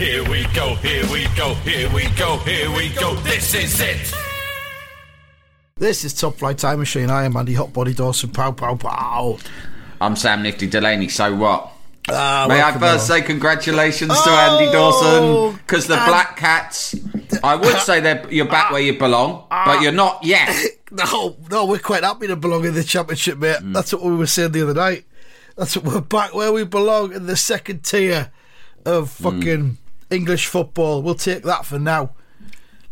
Here we go, here we go, here we go, here we go. This is it. This is Top Flight Time Machine. I am Andy Hotbody Dawson. Pow, pow, pow. I'm Sam Nifty Delaney. So what? Ah, May I first on. say congratulations to Oh, Andy Dawson because the and- Black Cats. I would say they're you're back where you belong, but you're not yet. No, no, we're quite happy to belong in the championship, mate. Mm. That's what we were saying the other night. That's what we're back where we belong in the second tier of fucking Mm. English football. We'll take that for now.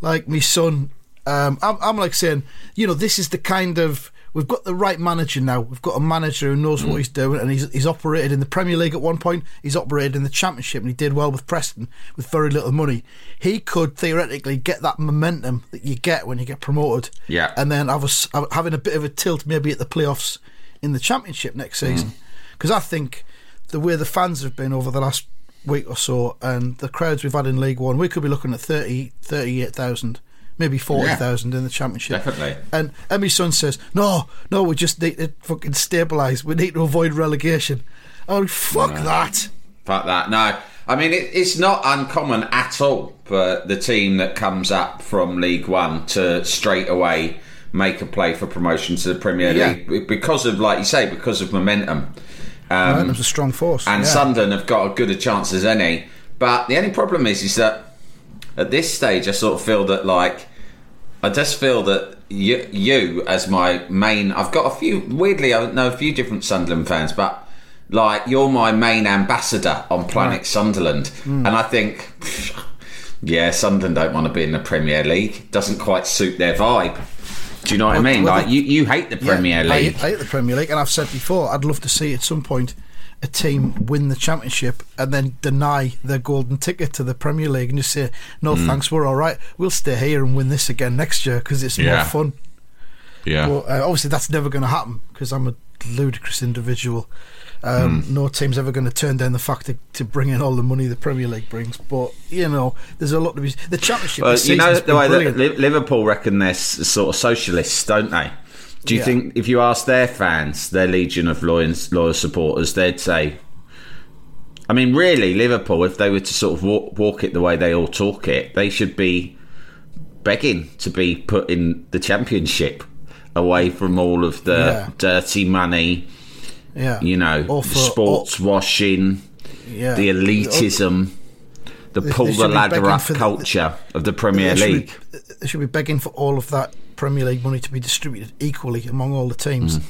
Like me son, um, I'm, I'm like saying, you know, this is the kind of we've got the right manager now. We've got a manager who knows Mm. what he's doing, and he's he's operated in the Premier League at one point. He's operated in the Championship, and he did well with Preston with very little money. He could theoretically get that momentum that you get when you get promoted, Yeah. and then have us having a bit of a tilt maybe at the playoffs in the Championship next season. Because I think the way the fans have been over the last week or so, and the crowds we've had in League One, we could be looking at 30, 38,000, maybe 40,000 in the Championship. Definitely. And and my son says, no, no, we just need to fucking stabilise. We need to avoid relegation. Oh, fuck that. Fuck that. No. I mean, it, it's not uncommon at all for the team that comes up from League One to straight away make a play for promotion to the Premier Yeah. League because of, like you say, because of momentum. Um, Momentum's a strong force. and yeah. Sunderland have got as good a chance as any. But the only problem is, is that at this stage, I sort of feel that like I just feel that you, you as my main. I've got a few. Weirdly, I know a few different Sunderland fans, but like you're my main ambassador on Planet Sunderland, Hmm. and I think. Yeah, Sunderland don't want to be in the Premier League. Doesn't quite suit their vibe. Do you know what I mean? well, Like you, you hate the Premier I League. hate, I hate the Premier League, and I've said before, I'd love to see at some point a team win the championship and then deny their golden ticket to the Premier League and just say, "No, Hmm. thanks, we're all right. We'll stay here and win this again next year because it's more fun." yeah. But uh, obviously, that's never going to happen because I'm a ludicrous individual. Um, Hmm. No team's ever going to turn down the fact to, to bring in all the money the Premier League brings. But you know, there's a lot to be. The championship. Well, you know the way brilliant. that Liverpool reckon they're sort of socialists, don't they? Do you Yeah. think if you ask their fans, their legion of loyal, loyal supporters, they'd say? I mean, really, Liverpool, if they were to sort of walk, walk it the way they all talk it, they should be begging to be put in the Championship, away from all of the Yeah. dirty money, yeah, you know, for- sports washing, yeah. the elitism, the pull the ladder up for the- culture of the Premier They should be- League. they should be begging for all of that Premier League money to be distributed equally among all the teams, mm.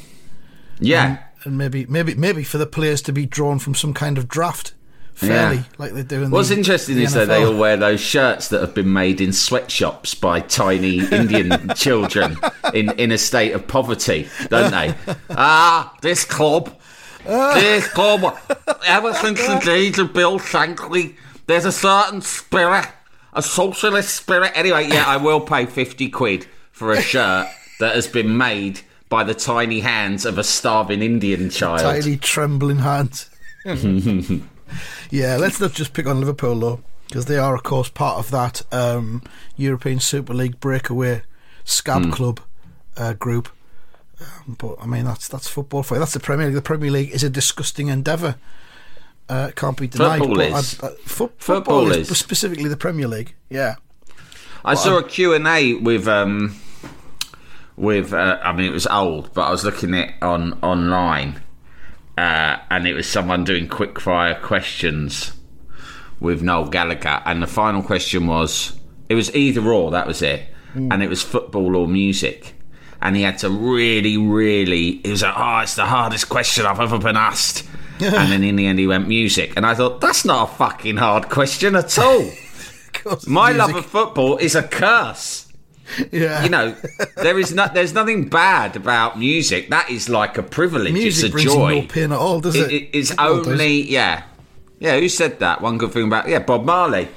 Yeah. and maybe, maybe, maybe for the players to be drawn from some kind of draft fairly, Yeah. like they do in What's the, interesting the is that they all wear those shirts that have been made in sweatshops by tiny Indian children in, in a state of poverty, don't they? Ah, this club, this club, ever since the days of Bill Shankly, there's a certain spirit, a socialist spirit. Anyway, yeah, I will pay 50 quid for a shirt that has been made by the tiny hands of a starving Indian child. tiny trembling hands. Yeah, let's not just pick on Liverpool though, because they are, of course, part of that um, European Super League breakaway scab Hmm. club uh, group. Um, but I mean, that's that's football for you. That's the Premier League. The Premier League is a disgusting endeavour. Uh, it can't be denied. Football is. I- I- fo- Football is, is. specifically the Premier League. Yeah, I saw a Q and A with um with uh, I mean it was old, but I was looking at it on online, uh, and it was someone doing quick fire questions with Noel Gallagher, and the final question was it was either or that was it, and it was football or music. And he had to really, really. He was like, "Oh, it's the hardest question I've ever been asked." and then in the end, he went music, and I thought that's not a fucking hard question at all. Of course it's My love of football is a curse. Yeah. You know, there is not. There's nothing bad about music. That is like a privilege. music it's a brings joy. no pain at all, does It- it? it- it's does. only yeah. Yeah, who said that? One good thing about yeah, Bob Marley.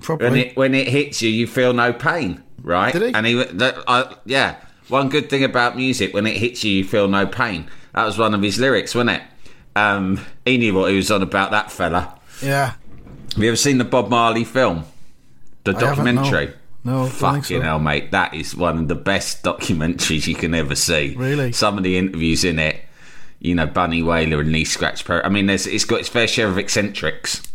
Probably. When it when it hits you, you feel no pain, right? Did he? And he, that, I, yeah. One good thing about music, when it hits you, you feel no pain. That was one of his lyrics, wasn't it? Um, he knew what he was on about. That fella. yeah. Have you ever seen the Bob Marley film? The I documentary? No, Fucking so. hell, mate. That is one of the best documentaries you can ever see. Really? Some of the interviews in it, you know, Bunny Wailer and Lee Scratch Perry. I mean, there's, it's got its fair share of eccentrics.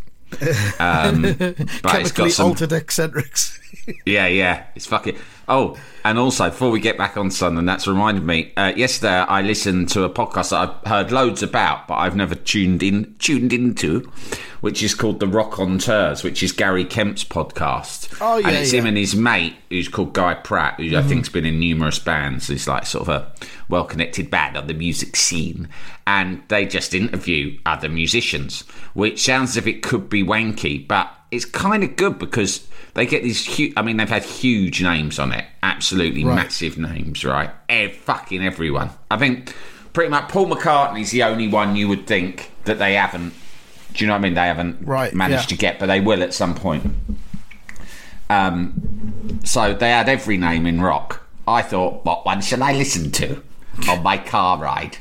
Um, but it's Chemically got some. altered eccentrics. Yeah, yeah. It's fucking. Oh, and also, before we get back on Sun, and that's reminded me. Uh, yesterday, I listened to a podcast that I've heard loads about, but I've never tuned in tuned into, which is called The Rockonteurs, which is Gary Kemp's podcast. Oh, yeah, and it's yeah. him and his mate, who's called Guy Pratt, who I think's been in numerous bands. He's like sort of a well-connected band on the music scene, and they just interview other musicians, which sounds as if it could be wanky, but it's kind of good because they get these huge. I mean, they've had huge names on it, absolutely Right. massive names, right? Eh, fucking everyone. I think pretty much Paul McCartney's the only one you would think that they haven't. Do you know what I mean? They haven't Right, managed yeah. to get, but they will at some point. Um, so they had every name in rock. I thought, what one shall I listen to on my car ride?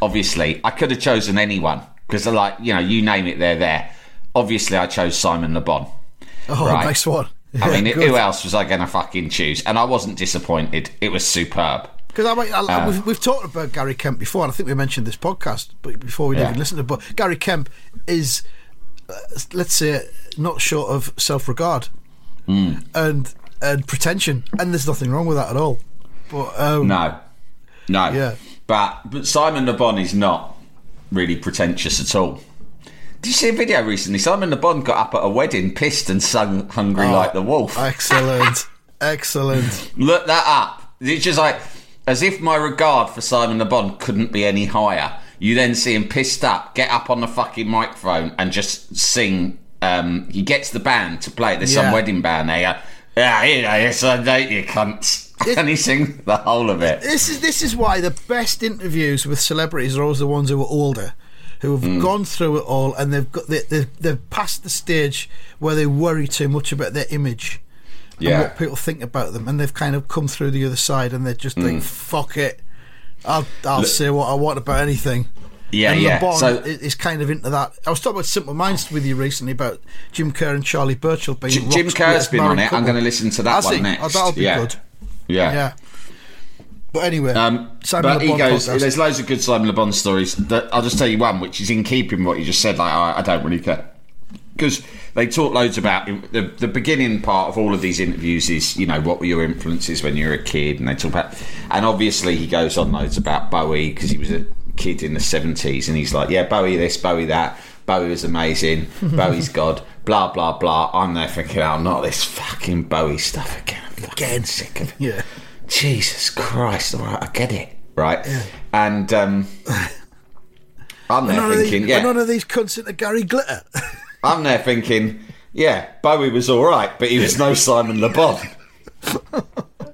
Obviously, I could have chosen anyone because, like, you know, you name it, they're there. Obviously, I chose Simon Le Bon. Oh, Right. nice one. I mean, who else was I going to fucking choose? And I wasn't disappointed. It was superb. Because I, I, Uh, we've, we've talked about Gary Kemp before, and I think we mentioned this podcast, but before we Yeah. even listened to. But Gary Kemp is, uh, let's say, not short of self-regard Hmm. and and pretension, and there's nothing wrong with that at all. But um, No, no. Yeah. But but Simon Le Bon is not really pretentious at all. Did you see a video recently? Simon Le Bon got up at a wedding, pissed, and sung "Hungry Oh, Like the Wolf." excellent, excellent. Look that up. It's just like as if my regard for Simon Le Bon couldn't be any higher. You then see him pissed up, get up on the fucking microphone and just sing. Um, he gets the band to play. There's some Yeah. wedding band there. Yeah, you know, yes, I date you cunts. and he sings the whole of it. This is this is why the best interviews with celebrities are always the ones who are older, who have Hmm. gone through it all, and they've got they, they've, they've passed the stage where they worry too much about their image and what people think about them, and they've kind of come through the other side, and they're just Hmm. like, "Fuck it, I'll I'll say what I want about anything." Yeah, and yeah. Le Bon So- is kind of into that. I was talking about Simple Minds with you recently about Jim Kerr and Charlie Burchill being Jim Rock's Kerr's been on it. I'm going to listen to that Has one he? next. Oh, that'll be yeah. good. Yeah. Yeah. But anyway, Um, Simon but he Le Bon goes. podcast. There's loads of good Simon Le Bon stories. That I'll just tell you one, which is in keeping with what you just said. Like I, I don't really care because they talk loads about the the beginning part of all of these interviews is you know what were your influences when you were a kid, and they talk about and obviously he goes on loads about Bowie because he was a kid in the 70s, and he's like, yeah, Bowie this, Bowie that. Bowie was amazing. Bowie's God. Blah blah blah. I'm there thinking, oh, not this fucking Bowie stuff again. I'm fucking sick of it. yeah. Jesus Christ! All right, I get it. Right, and um, I'm there None of, these, thinking, yeah, none of these cunts into Gary Glitter. I'm there thinking, yeah, Bowie was all right, but he was no Simon Le Bon.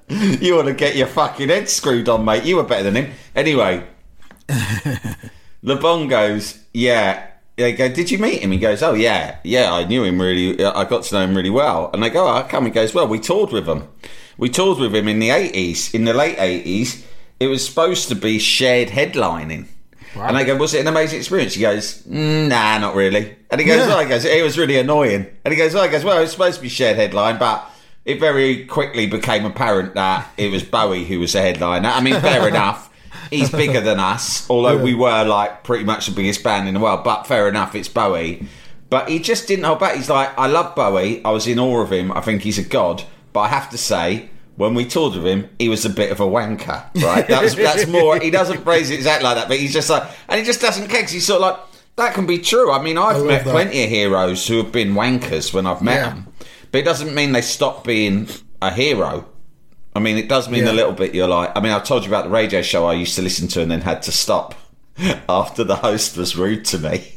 you want to get your fucking head screwed on, mate. You were better than him. Anyway, Le Bon goes, yeah. They go, did you meet him? He goes, oh yeah, yeah, I knew him really. I got to know him really well. And they go, oh, how come? He goes, well, we toured with him. We toured with him in the eighties, in the late eighties. It was supposed to be shared headlining. And they go, was it an amazing experience? He goes, mm, nah, not really. And he goes, Yeah. well, he goes, it was really annoying. And he goes, well, he goes, well, it was supposed to be shared headline, but it very quickly became apparent that it was Bowie who was the headliner. I mean, fair enough. He's bigger than us, although we were like pretty much the biggest band in the world. But fair enough, it's Bowie. But he just didn't hold back. He's like, I love Bowie. I was in awe of him. I think he's a god. But I have to say, when we toured with him, he was a bit of a wanker, right? That's that's more. He doesn't phrase it exactly like that, but he's just like, and he just doesn't care. 'cause he's sort of like, that can be true. I mean, I've love met that. plenty of heroes who have been wankers when I've met Yeah. them, but it doesn't mean they stop being a hero. I mean, it does mean Yeah. a little bit. You're like, I mean, I've told you about the radio show I used to listen to and then had to stop after the host was rude to me.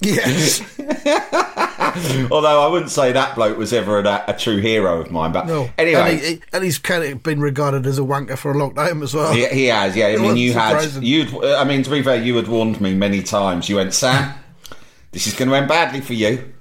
yes. Although I wouldn't say that bloke was ever a, a true hero of mine. But No. anyway, And, he, and he's kind of been regarded as a wanker for a long time as well. He, he has, yeah. I It mean, you had, you'd. Uh, I mean, to be fair, you had warned me many times. You went, Sam. This is going to end badly for you.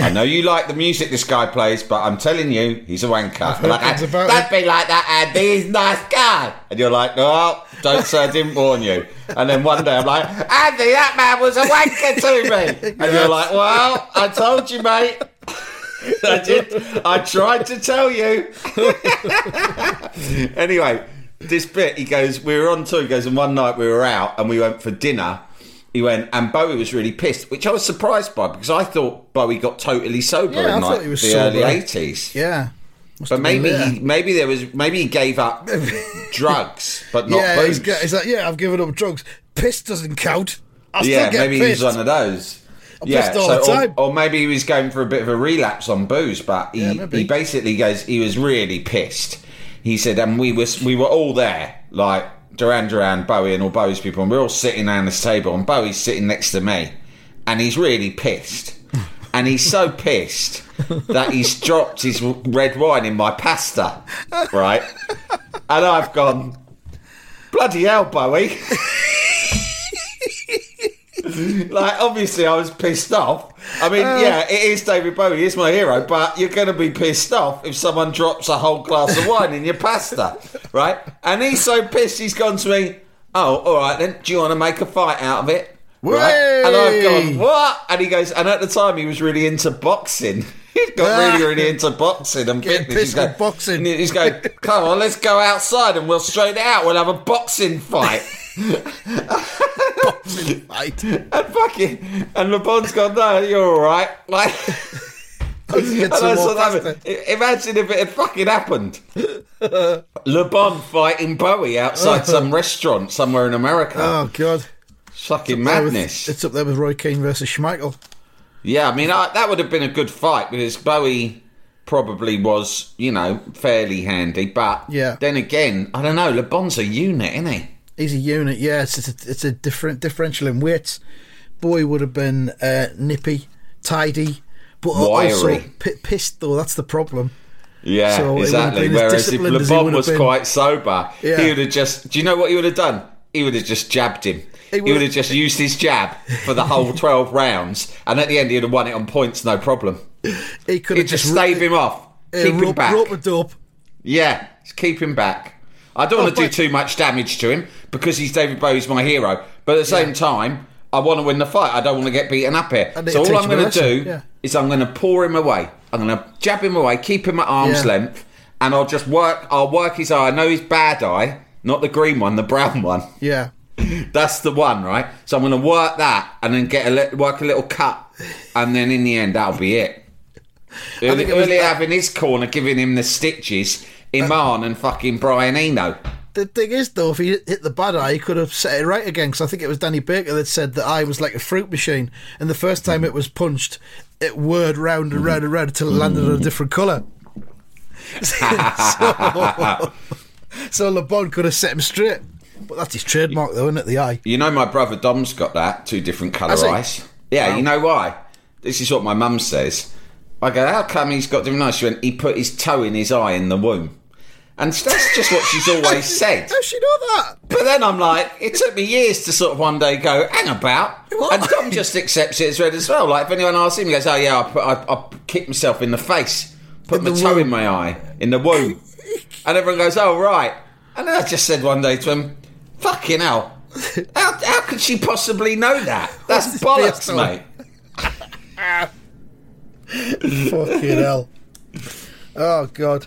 I know you like the music this guy plays, but I'm telling you, he's a wanker. Like, Don't it." be like that, Andy. He's a nice guy. And you're like, no, don't say I didn't warn you. And then one day I'm like, Andy, that man was a wanker to me. And you're like, well, I told you, mate. I did. I tried to tell you. anyway, this bit, he goes, we were on tour. He goes, and one night we were out and we went for dinner. He went, and Bowie was really pissed, which I was surprised by because I thought Bowie got totally sober Yeah, I in thought like he was the sober. early eighties. Yeah. Must But maybe he, maybe there was maybe he gave up drugs, but not yeah, booze. he's, he's like, yeah, I've given up drugs. Piss doesn't count. I still yeah, get maybe pissed. he was one of those. I'm yeah, pissed all so- the time. Or, or maybe he was going for a bit of a relapse on booze, but he, Yeah, he basically goes, he was really pissed. He said, and we were we were all there, like Duran Duran, Bowie, and all Bowie's people, and we're all sitting around this table, and Bowie's sitting next to me, and he's really pissed, and he's so pissed that he's dropped his red wine in my pasta, right? And I've gone, bloody hell, Bowie. like obviously I was pissed off. I mean, yeah, it is David Bowie, he's my hero, but you're going to be pissed off if someone drops a whole glass of wine in your pasta, right? And he's so pissed, he's gone to me. Oh, all right then. Do you want to make a fight out of it? Right? And I've gone what? And he goes. And at the time, he was really into boxing. He's got really, really into boxing and Getting fitness. He's going- boxing. He's going. Come on, let's go outside and we'll straight it out. We'll have a boxing fight. Right. And fucking, and Le Bon's gone, no, you're all right. Like, and some I more thought that pasta. was- imagine if it had fucking happened. Le Bon fighting Bowie outside some restaurant somewhere in America. Oh, God. fucking with- madness. It's up there with Roy Keane versus Schmeichel. Yeah, I mean, I, that would have been a good fight because Bowie probably was, you know, fairly handy. But Yeah. then again, I don't know. Le Bon's a unit, isn't he? He's a unit, yeah. It's, a, it's a different differential in weights. Boy would have been uh, nippy, tidy, but also p- pissed, though. That's the problem. Yeah, So it would have exactly. Whereas if disciplined as he Le Bon would have was been. quite sober, Yeah. he would have just. Do you know what he would have done? He would have just jabbed him. He would- would have just used his jab for the whole 12 rounds, and at the end, he'd have won it on points, no problem. He could have just just stave him off, uh, keep him back. rope a dope. Yeah, just keep him back. I don't want Oh, to do too much damage to him because he's David Bowie's my hero. But at the same time, I want to win the fight. I don't want to get beaten up here. So all I'm going to do yeah. is I'm going to pour him away. I'm going to jab him away, keep him at arm's Yeah. length, and I'll just work. I'll work his eye. I know his bad eye, not the green one, the brown one. Yeah. That's the one, right? So I'm going to work that and then get a li- work a little cut, and then in the end, that'll be it. Early, think it was early that- having his corner, giving him the stitches, Iman uh, and fucking Brian Eno. The thing is, though, if he hit the bad eye, he could have set it right again. Because I think it was Danny Baker that said the eye was like a fruit machine, and the first time hmm. it was punched, it whirred round and round and round until it landed on a hmm. different colour. so, so Le Bon could have set him straight. But that's his trademark, though, isn't it? The eye. You know, my brother Dom's got that two different colour eyes. Yeah, Wow. you know why? This is what my mum says. I go, how come he's got different eyes? She went, he put his toe in his eye in the womb. And that's just what she's always said. How's she know that? But then I'm like, it took me years to sort of one day go, hang about. What? And Tom just accepts it as read as well. Like if anyone asks him, he goes, oh yeah, I put, I, I kicked myself in the face, put In my toe womb. in my eye, in the womb. and everyone goes, oh right. And then I just said one day to him, fucking hell. How, how could she possibly know that? That's bollocks, mate. Fucking hell. Oh, God.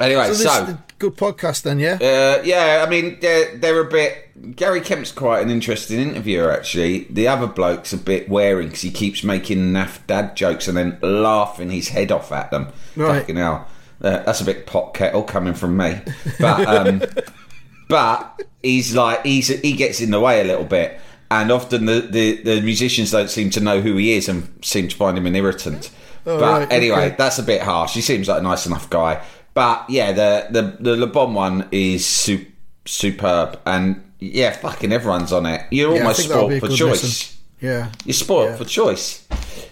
Anyway, So so, good podcast, then, yeah? Uh, yeah, I mean, they're, they're a bit. Gary Kemp's quite an interesting interviewer, actually. The other bloke's a bit wearing because he keeps making naff dad jokes and then laughing his head off at them. Right. Fucking hell. Uh, that's a bit pot kettle coming from me. But, um, but he's like, he's, he gets in the way a little bit. And often the, the, the musicians don't seem to know who he is and seem to find him an irritant. Oh, but right, anyway, okay. that's a bit harsh. He seems like a nice enough guy. But yeah, the the the Le Bon one is su- superb, and yeah, fucking everyone's on it. You're Yeah, almost think that'll be a spoiled for choice. Yeah. You're spoiled Yeah. for choice.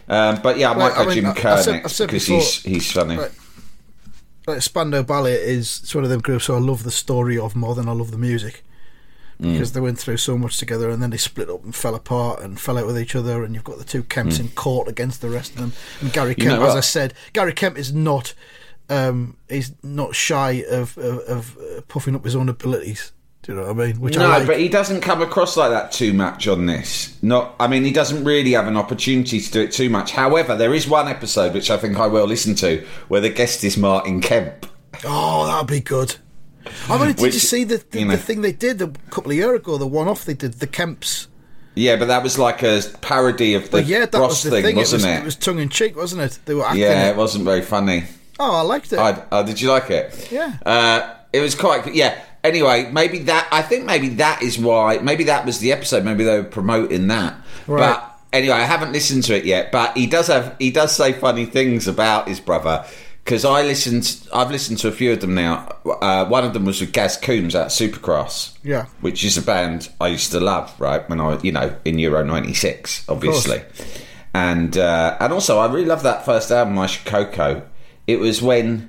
Um, but yeah, I might go I mean, Jim Kerr I've said- I've next because he's he's funny. Right. Like Spandau Ballet is it's one of them groups so I love the story of more than I love the music. because they went through so much together and then they split up and fell apart and fell out with each other and you've got the two Kemps in court against the rest of them and Gary You Kemp know as? I said Gary Kemp is not um, he's not shy of, of, of uh, puffing up his own abilities do you know what I mean which No, I like but he doesn't come across like that too much on this. Not, I mean, he doesn't really have an opportunity to do it too much. However, there is one episode which I think I will listen to where the guest is Martin Kemp. oh that'd be good I mean did Which, you see the, the, you know- the thing they did a couple of years ago the one off they did the Kemps Yeah, but that was like a parody of the yeah that Ross was the thing, thing wasn't it was, it? was tongue in cheek wasn't it they were acting yeah, it wasn't very funny. Oh I liked it I, oh, did you like it? Yeah. Uh, it was quite. Yeah. Anyway, maybe that. I think maybe that is why. Maybe that was the episode. Maybe they were promoting that. Right. But anyway, I haven't listened to it yet. But he does have. He does say funny things about his brother. Because I listened, I've listened to a few of them now. Uh, one of them was with Gaz Coombes at Supergrass, Yeah. which is a band I used to love. Right when I, you know, in Euro '96, obviously, and uh, and also I really love that first album, I Coco. It was when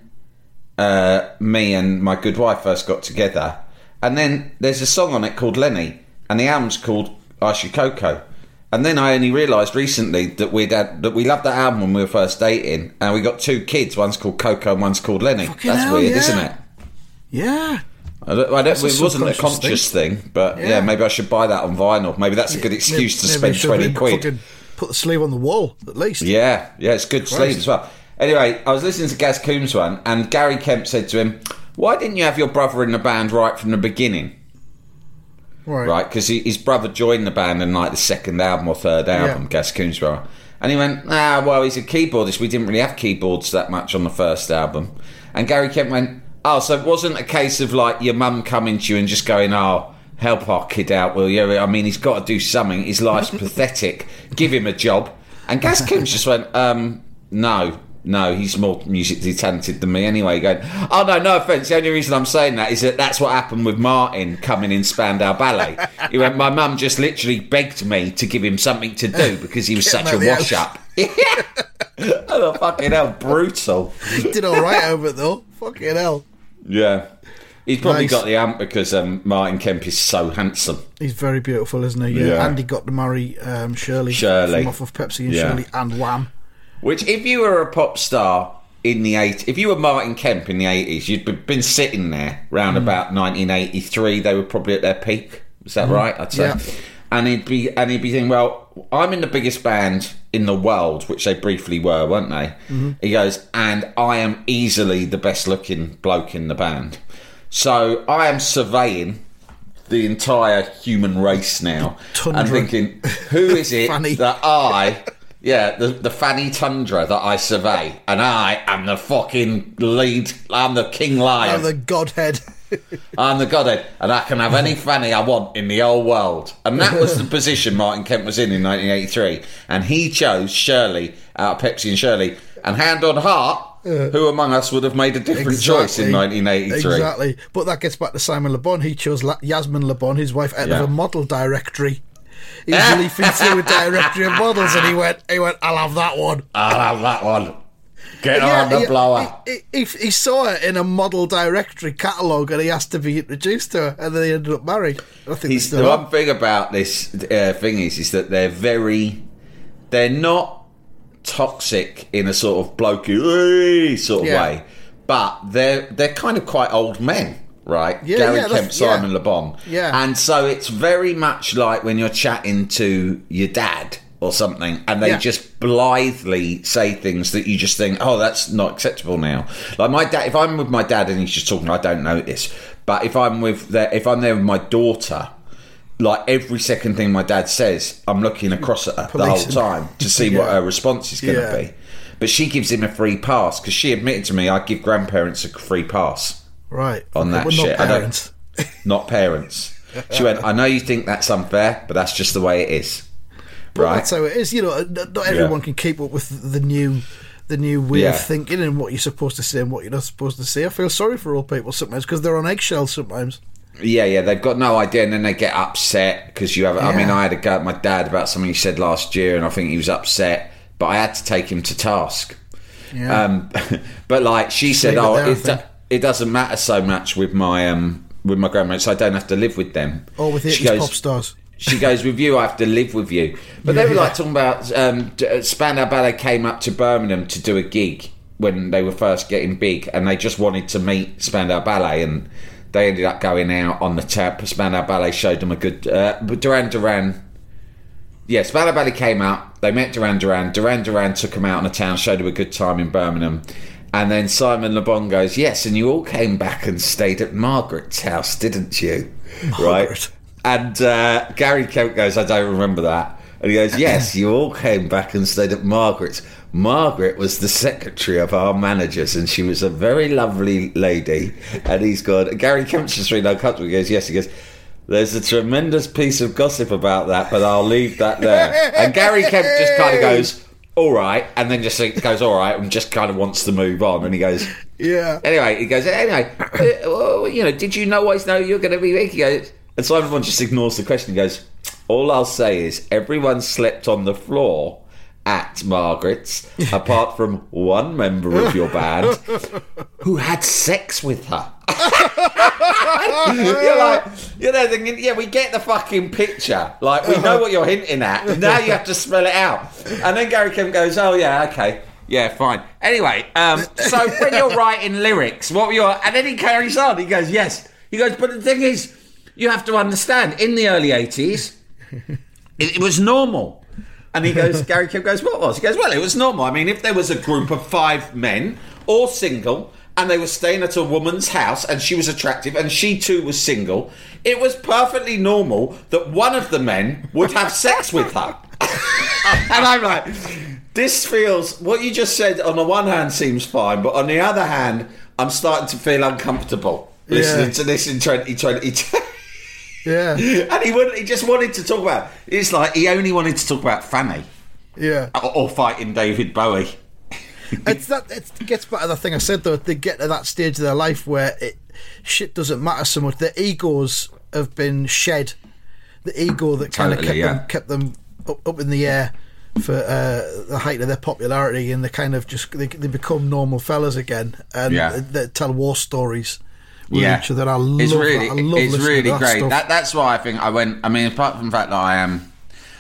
uh, me and my good wife first got together. And then there's a song on it called Lenny, and the album's called I Should Coco. And then I only realised recently that we'd had, that we loved that album when we were first dating, and we got two kids. One's called Coco, and one's called Lenny. Fucking That's hell, weird, yeah. isn't it? yeah I don't, I don't, it wasn't a conscious thing, but yeah. Yeah. maybe I should buy that on vinyl. Maybe that's a good excuse to spend twenty quid. Put the sleeve on the wall, at least. Yeah, yeah, it's good Christ. as well. Anyway, I was listening to Gaz Coombes one, and Gary Kemp said to him, "Why didn't you have your brother in the band right from the beginning?" Right. Right, because his brother joined the band in like the second album or third album, Yeah. Gaz Coombes brother. And he went, "Ah, well, he's a keyboardist. We didn't really have keyboards that much on the first album." And Gary Kemp went, "Oh, so it wasn't a case of like your mum coming to you and just going, oh." Help our kid out, will you? I mean, he's got to do something. His life's pathetic. Give him a job. And Gaz Coombes just went, um, no, no, he's more musically talented than me anyway. Going, oh no, no offense. The only reason I'm saying that is that that's what happened with Martin coming in Spandau Ballet. He went, my mum just literally begged me to give him something to do because he was Get such a wash up. Oh, fucking hell, brutal. He did all right over it, though. Fucking hell. Yeah. He's probably Nice. got the amp because um, Martin Kemp is so handsome. He's very beautiful, isn't he? Yeah. Yeah. And he got to marry um, Shirley. Shirley. From off of Pepsi and Yeah. Shirley and Wham. Which, if you were a pop star in the 80s, if you were Martin Kemp in the eighties, you'd be- been sitting there round hmm. about 1983. They were probably at their peak. Is that hmm. right? I'd say. Yeah. And he'd be and he'd be thinking, well, I'm in the biggest band in the world, which they briefly were, weren't they? Mm-hmm. He goes, and I am easily the best looking bloke in the band. So I am surveying the entire human race now Tundra. and thinking, who is it that I, yeah, the, the fanny tundra that I survey, and I am the fucking lead, I'm the king lion. I'm the Godhead. I'm the godhead, and I can have any fanny I want in the whole world. And that was the position Martin Kemp was in in 1983. And he chose Shirley out of Pepsi and Shirley. And hand on heart, uh, who among us would have made a different choice in 1983? Exactly. But that gets back to Simon Le Bon. He chose La- Yasmin Le Bon, his wife, out Yeah. of a model directory. He was leafing through a directory of models, and he went, "He went, I'll have that one." I'll have that one. Get Yeah, on the he- blower. He, he, he saw her in a model directory catalogue, and he asked to be introduced to her, and then they ended up married. I think the one on. thing about this uh, thing is, is that they're very, they're not toxic in a sort of blokey sort of Yeah. way, but they're they're kind of quite old men, right? Yeah, Gary yeah, Kemp, that's- yeah. Simon Le Bon, Yeah. and so it's very much like when you're chatting to your dad or something, and they Yeah. just blithely say things that you just think, oh, that's not acceptable now. Like my dad, if I'm with my dad and he's just talking, I don't notice. But if I'm with, the, if I'm there with my daughter, like every second thing my dad says, I'm looking across at her the whole time to see what her response is going to Yeah. be. But she gives him a free pass because she admitted to me I give grandparents a free pass, right on that We're shit. Not parents. not parents. She went, I know you think that's unfair, but that's just the way it is. But right? that's how it is. You know, not not everyone can keep up with the new, the new way Yeah. of thinking and what you're supposed to say and what you're not supposed to say. I feel sorry for old people sometimes because they're on eggshells sometimes. Yeah, yeah, they've got no idea, and then they get upset because you have. I mean, I had a go at my dad about something he said last year, and I think he was upset, but I had to take him to task. Yeah. Um, but like she said, oh, it, think. do- it doesn't matter so much with my um with my grandma, so I don't have to live with them. Or with She goes- pop stars. She goes with you. I have to live with you. But they Yeah, were yeah. like talking about um, uh, Spandau Ballet came up to Birmingham to do a gig when they were first getting big, and they just wanted to meet Spandau Ballet, and they ended up going out on the tap. Spandau Ballet showed them a good. Uh, Duran Duran. Yeah, Spandau Ballet came out. They met Duran Duran. Duran Duran took them out on the town, showed them a good time in Birmingham. And then Simon Le Bon goes, Yes, and you all came back and stayed at Margaret's house, didn't you? Right? And uh, Gary Kemp goes, I don't remember that. And he goes, Yes, you all came back and stayed at Margaret's. Margaret was the secretary of our managers, and she was a very lovely lady. And he's gone, Gary Kemp's just really uncomfortable. He goes, Yes, he goes, There's a tremendous piece of gossip about that, but I'll leave that there. And Gary Kemp just kind of goes, All right. And then just goes, All right, and just kind of wants to move on. And he goes, Yeah. Anyway, he goes, anyway, uh, you know, did you know always know you're going to be big? He goes, and Simon Bond just ignores the question. He goes, all I'll say is everyone slept on the floor at Margaret's, apart from one member of your band who had sex with her. you're like, you're there thinking, yeah, we get the fucking picture. Like, we know what you're hinting at. Now you have to spell it out. And then Gary Kemp goes, oh, yeah, okay. Yeah, fine. Anyway, um, so when you're writing lyrics, what were your. And then he carries on. He goes, yes. He goes, but the thing is, you have to understand, in the early 80s, it, it was normal. And he goes, Gary Kemp goes, what was? He goes, well, it was normal. I mean, if there was a group of five men, all single, and they were staying at a woman's house, and she was attractive, and she too was single, it was perfectly normal that one of the men would have sex with her. and I'm like, this feels, what you just said on the one hand seems fine, but on the other hand, I'm starting to feel uncomfortable listening Yeah. to this in 2020. Yeah. and he wouldn't. He just wanted to talk about. It's like he only wanted to talk about Fanny Yeah. or, or fighting David Bowie. it's that it gets back to the thing I said though. They get to that stage of their life where it shit doesn't matter so much. Their egos have been shed. The ego that kind of Totally, kept yeah. them kept them up, up in the air for uh, the height of their popularity, and they kind of just they, they become normal fellas again, and Yeah. they, they tell war stories with each other. I love it's really, that. I love it's really that great. stuff. That, that's why I think I went. I mean, apart from the fact that I am.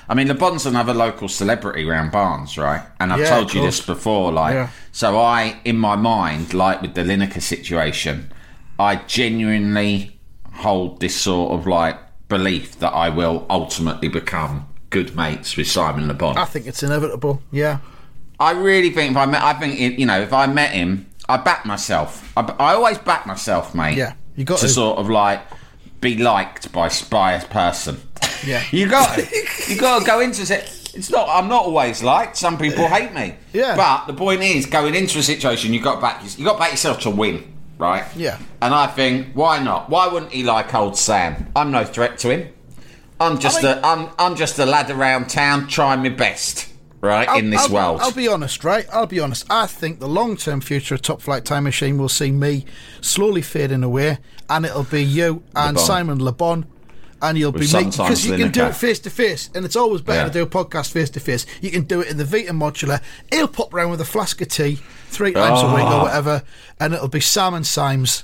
I mean, Le Bon's another local celebrity around Barnes, right? And I've Yeah, told you this before, like, Yeah. so I, in my mind, like with the Lineker situation, I genuinely hold this sort of like belief that I will ultimately become good mates with Simon Le Bon. I think it's inevitable. Yeah. I really think if I met, I think it, you know, if I met him, I back myself. I, I always back myself, mate. Yeah, you got to, to. sort of like be liked by by a person. Yeah. you got you got to go into it. It's not. I'm not always liked. Some people hate me. Yeah. But the point is, going into a situation, you got back you got back yourself to win, right? Yeah. And I think, why not? Why wouldn't he like old Sam? I'm no threat to him. I'm just mean- a I'm I'm just a lad around town trying my best, right, in this I'll, world. I'll be honest, right? I'll be honest. I think the long term future of Top Flight Time Machine will see me slowly fading away, and it'll be you and Bon. Simon Le Bon. And you'll With be making because you can do it face to face, and it's always better Yeah. to do a podcast face to face. You can do it in the Vita modular. He'll pop round with a flask of tea three times a week Oh. or ah. whatever, and it'll be Sam and Symes.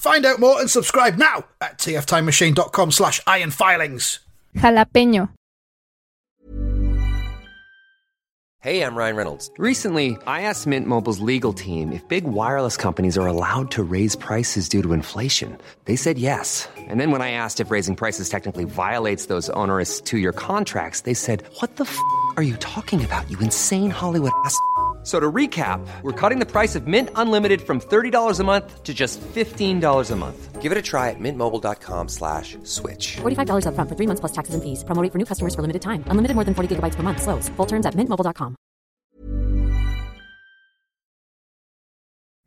Find out more and subscribe now at tftimemachine.com slash ironfilings. Jalapeño. Hey, I'm Ryan Reynolds. Recently, I asked Mint Mobile's legal team if big wireless companies are allowed to raise prices due to inflation. They said yes. And then when I asked if raising prices technically violates those onerous two year contracts, they said, What the f are you talking about, you insane Hollywood ass? F- So to recap, we're cutting the price of Mint Unlimited from $30 a month to just $15 a month. Give it a try at mintmobile.com slash switch. $45 upfront for three months plus taxes and fees. Promo rate for new customers for limited time. Unlimited more than 40 gigabytes per month. Slows. Full terms at mintmobile.com.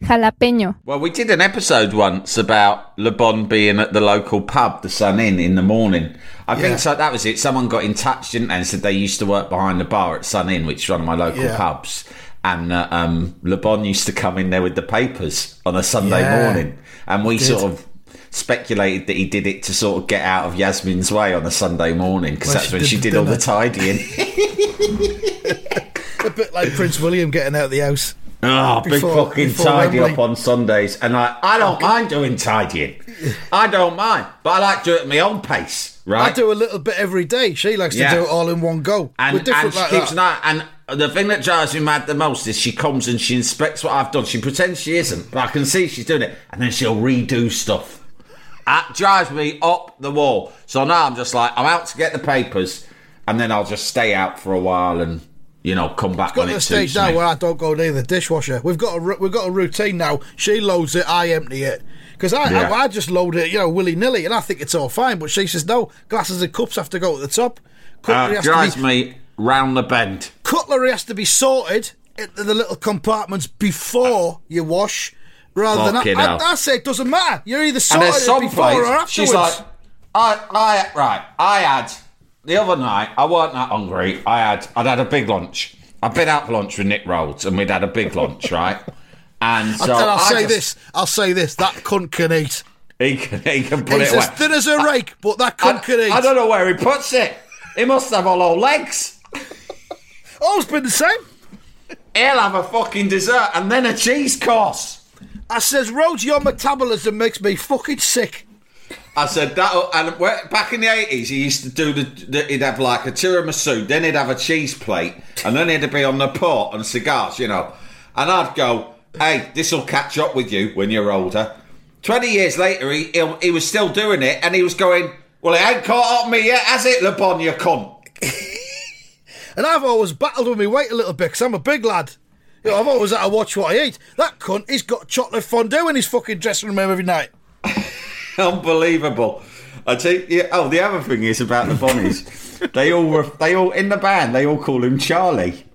Jalapeño. Well, we did an episode once about Le Bon being at the local pub, the Sun Inn, in the morning. I Yeah. think so. That was it. Someone got in touch, didn't they, and said they used to work behind the bar at Sun Inn, which is one of my local Yeah. pubs. And uh, um, Le Bon used to come in there with the papers on a Sunday Yeah. morning, and we sort of speculated that he did it to sort of get out of Yasmin's way on a Sunday morning because Well, that's she when she did all the tidying. A bit like Prince William getting out of the house. Oh, big Before- fucking before tidy Wembley. up on Sundays. And I, I don't mind doing tidying. I don't mind. But I like to do it at my own pace, right? I do a little bit every day. She likes Yeah. to do it all in one go. And, We're and different she like keeps that. an eye. And the thing that drives me mad the most is she comes and she inspects what I've done. She pretends she isn't, but I can see she's doing it. And then she'll redo stuff. That drives me up the wall. So now I'm just like, I'm out to get the papers. And then I'll just stay out for a while and, you know, come back got to the stage now me. where I don't go near the dishwasher. We've got a we've got a routine now. She loads it, I empty it. Because I, Yeah. I I just load it, you know, willy nilly, and I think it's all fine. But she says no. Glasses and cups have to go at the top. Cutlery, Uh, drives to be, me round the bend. cutlery has to be sorted into the little compartments before you wash, rather than I. I, I say it doesn't matter. You're either sorted it before place, or afterwards. she's like, I, I, right, I had, the other night, I weren't that hungry, I had, I'd had a big lunch. I'd been out for lunch with Nick Rhodes, and we'd had a big lunch, right? And so and I'll I say just- this. I'll say this. That cunt can eat. He can, he can put He's it away. as thin as a rake, but that I, cunt can eat. I don't know where he puts it. He must have all hollow legs. Oh, Always been the same. He'll have a fucking dessert and then a cheese course. I says, Rhodes, your metabolism makes me fucking sick. I said that, and back in the eighties, he used to do the, the. He'd have like a tiramisu, then he'd have a cheese plate, and then he'd be on the port and cigars, you know. And I'd go, "Hey, this will catch up with you when you're older." Twenty years later, he he, he was still doing it, and he was going, "Well, it ain't caught up me yet, has it, Le Bon, you cunt?" And I've always battled with my weight a little bit because I'm a big lad. You know, I've always had to watch what I eat. That cunt, he's got chocolate fondue in his fucking dressing room every night. Unbelievable. I tell you, yeah, oh, the other thing is about the Bonnies. they all were, they all in the band. They all call him Charlie.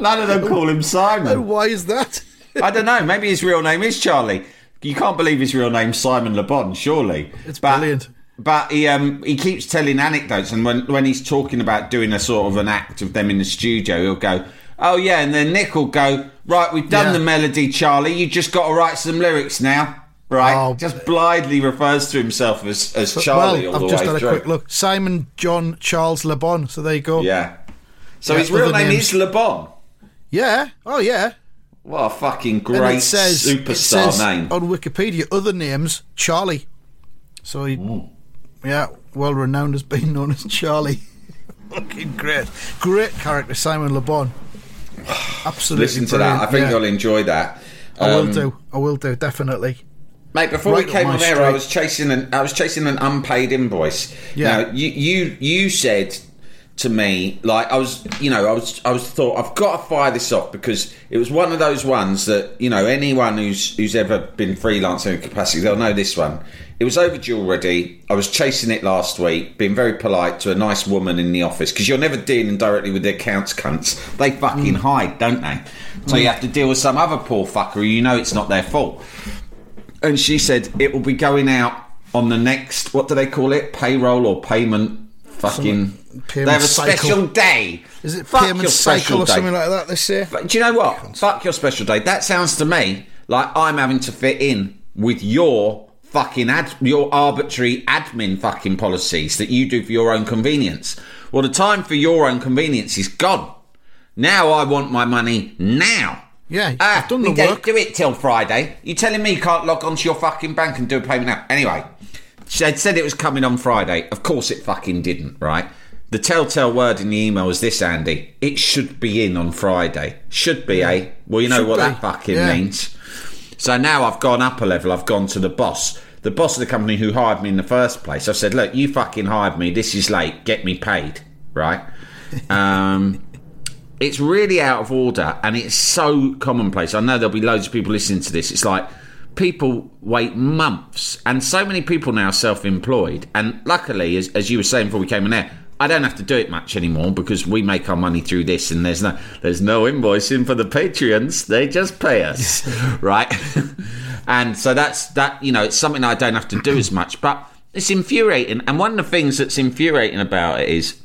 None of them call him Simon. And why is that? I don't know. Maybe his real name is Charlie. You can't believe his real name's Simon Le Bon, surely. It's But- brilliant. But he um he keeps telling anecdotes, and when when he's talking about doing a sort of an act of them in the studio, he'll go, "Oh yeah," and then Nick will go, "Right, we've done Yeah. the melody, Charlie. You just got to write some lyrics now." Right, Oh. just blithely refers to himself as, as Charlie well, all I've just way had a through. quick look. Simon John Charles Le Bon. So there you go. Yeah. So Yeah, his real name names. is Le Bon. Yeah. Oh, yeah. What a fucking great it says, it superstar says name. on Wikipedia, other names, Charlie. So he, yeah, well renowned as being known as Charlie. Fucking great. Great character, Simon Le Bon. Absolutely. Listen to that. I think yeah. you'll enjoy that. I will Um, do. I will do, definitely. Mate, before Right we came on air. I was chasing an I was chasing an unpaid invoice. Yeah. Now, you you you said to me like I was you know I was I was thought I've got to fire this off because it was one of those ones that you know anyone who's who's ever been freelancing in capacity they'll know this one. It was overdue already. I was chasing it last week, being very polite to a nice woman in the office because you're never dealing directly with the accounts cunts. They fucking mm. hide, don't they? So you mm. have to deal with some other poor fucker who you know it's not their fault and she said it will be going out on the next what do they call it payroll or payment fucking payment they have a cycle. special day Is it Fuck your cycle or day. something like that this year? But do you know what fuck your special day that sounds to me like i'm having to fit in with your fucking ad your arbitrary admin fucking policies that you do for your own convenience well the time for your own convenience is gone now i want my money now Yeah, Ah, I've done the don't work. do it till Friday. You telling me you can't log onto your fucking bank and do a payment now? Anyway, she said it was coming on Friday. Of course it fucking didn't, right? The telltale word in the email was this, Andy. It should be in on Friday. Should be, eh? Well, you know Should what be, that fucking yeah. means. So now I've gone up a level. I've gone to the boss. The boss of the company who hired me in the first place. I've said, look, you fucking hired me. This is late. Get me paid, right? Um, it's really out of order and it's so commonplace. I know there'll be loads of people listening to this. It's like people wait months, and so many people now self employed. And luckily, as, as you were saying before we came in there, I don't have to do it much anymore because we make our money through this, and there's no there's no invoicing for the Patreons. They just pay us, right? and so that's that. You know, it's something I don't have to do as much, but it's infuriating. And one of the things that's infuriating about it is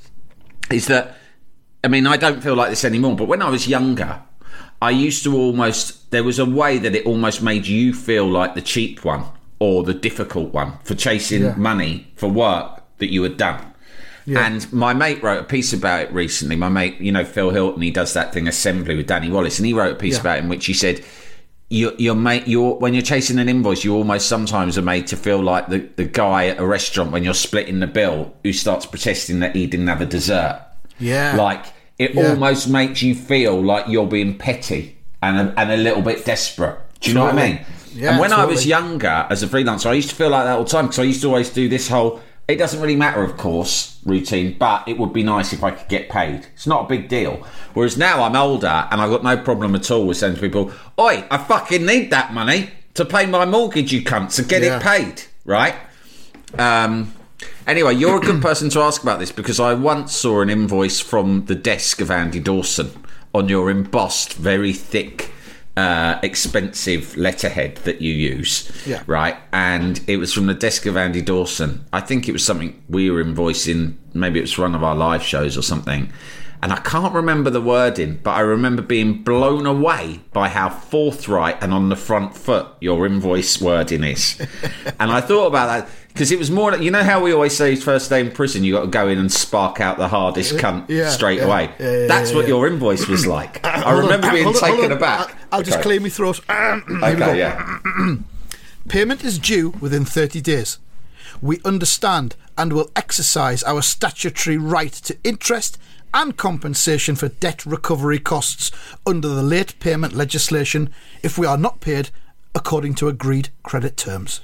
is that I mean I don't feel like this anymore. But when I was younger, I used to almost there was a way that it almost made you feel like the cheap one or the difficult one for chasing Yeah. money for work that you had done. And my mate wrote a piece about it recently. My mate, you know, Phil Hilton, he does that thing Assembly with Danny Wallace, and he wrote a piece Yeah. about it in which he said, "You're, you're mate, you're when you're chasing an invoice, you almost sometimes are made to feel like the, the guy at a restaurant when you're splitting the bill who starts protesting that he didn't have a dessert. Yeah. like it Yeah. almost makes you feel like you're being petty and a, and a little bit desperate. Do you know what I mean? Yeah, and when I was younger as a freelancer, I used to feel like that all the time because I used to always do this whole. It doesn't really matter, of course, routine, but it would be nice if I could get paid. It's not a big deal. Whereas now I'm older and I've got no problem at all with saying to people, Oi, I fucking need that money to pay my mortgage, you cunts, so get Yeah. it paid, right? Um, anyway, you're a good person to ask about this because I once saw an invoice from the desk of Andy Dawson on your embossed, very thick, uh, expensive letterhead that you use. Yeah. Right. And it was from the desk of Andy Dawson. I think it was something we were invoicing, maybe it was one of our live shows or something. And I can't remember the wording, but I remember being blown away by how forthright and on the front foot your invoice wording is. and I thought about that because it was more like, you know how we always say first day in prison, you got to go in and spark out the hardest cunt Yeah, straight yeah, away. yeah, That's what your invoice was like. I on, remember being hold on, hold taken aback. I'll, I'll just clear my throat. Here we go. Okay, yeah. Payment is due within 30 days. We understand and will exercise our statutory right to interest and compensation for debt recovery costs under the late payment legislation if we are not paid according to agreed credit terms.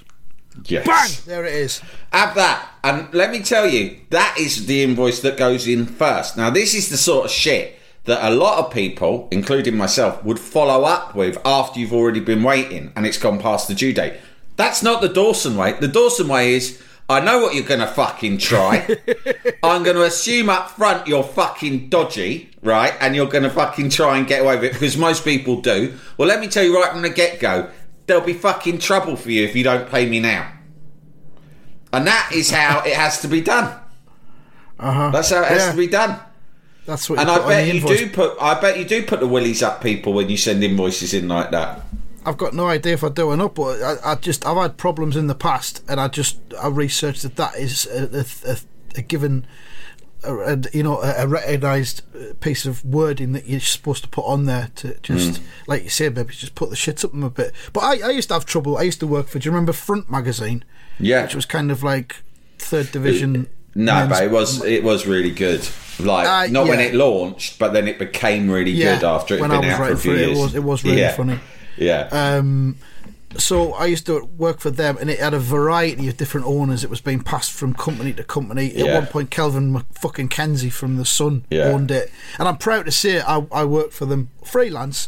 Yes. Bang! There it is. Have that. And let me tell you, that is the invoice that goes in first. Now, this is the sort of shit that a lot of people, including myself, would follow up with after you've already been waiting and it's gone past the due date. That's not the Dawson way. The Dawson way is I know what you're going to fucking try. I'm going to assume up front you're fucking dodgy, right? And you're going to fucking try and get away with it because most people do. Well, let me tell you right from the get go, there'll be fucking trouble for you if you don't pay me now. And that is how it has to be done. Uh-huh. That's how it has Yeah. to be done. That's what And I bet you do put I bet you do put the willies up people when you send invoices in like that. I've got no idea if I do or not, but I, I just I've had problems in the past, and I just I researched that that is a, a, a, a given, a, a, you know, a, recognised uh, piece of wording that you're supposed to put on there to just, Hmm. like you say, maybe just put the shit up them a bit. But I, I used to have trouble. I used to work for. Do you remember Front magazine? Yeah. which was kind of like third division. No, but it was it was really good. Like Uh, not when it launched, but then it became really Yeah, good after it when had I been was out for a few for it, it years. was- it was really Yeah. funny. Yeah. Um, so I used to work for them, and it had a variety of different owners. It was being passed from company to company. At Yeah. one point, Kelvin fucking Kenzie from the Sun Yeah. owned it, and I'm proud to say I, I worked for them freelance,